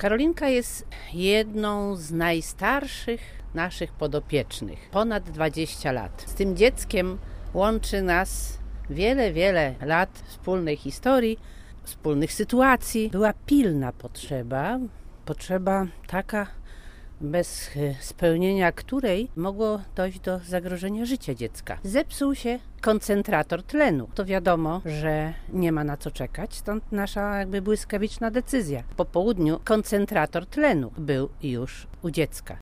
Karolinka jest jedną z najstarszych naszych podopiecznych. Ponad 20 lat. Z tym dzieckiem łączy nas wiele, wiele lat wspólnej historii, wspólnych sytuacji. Była pilna potrzeba, potrzeba taka, bez e, spełnienia której mogło dojść do zagrożenia życia dziecka. Zepsuł się koncentrator tlenu. To wiadomo, że nie ma na co czekać, stąd nasza jakby błyskawiczna decyzja. Po południu koncentrator tlenu był już u dziecka.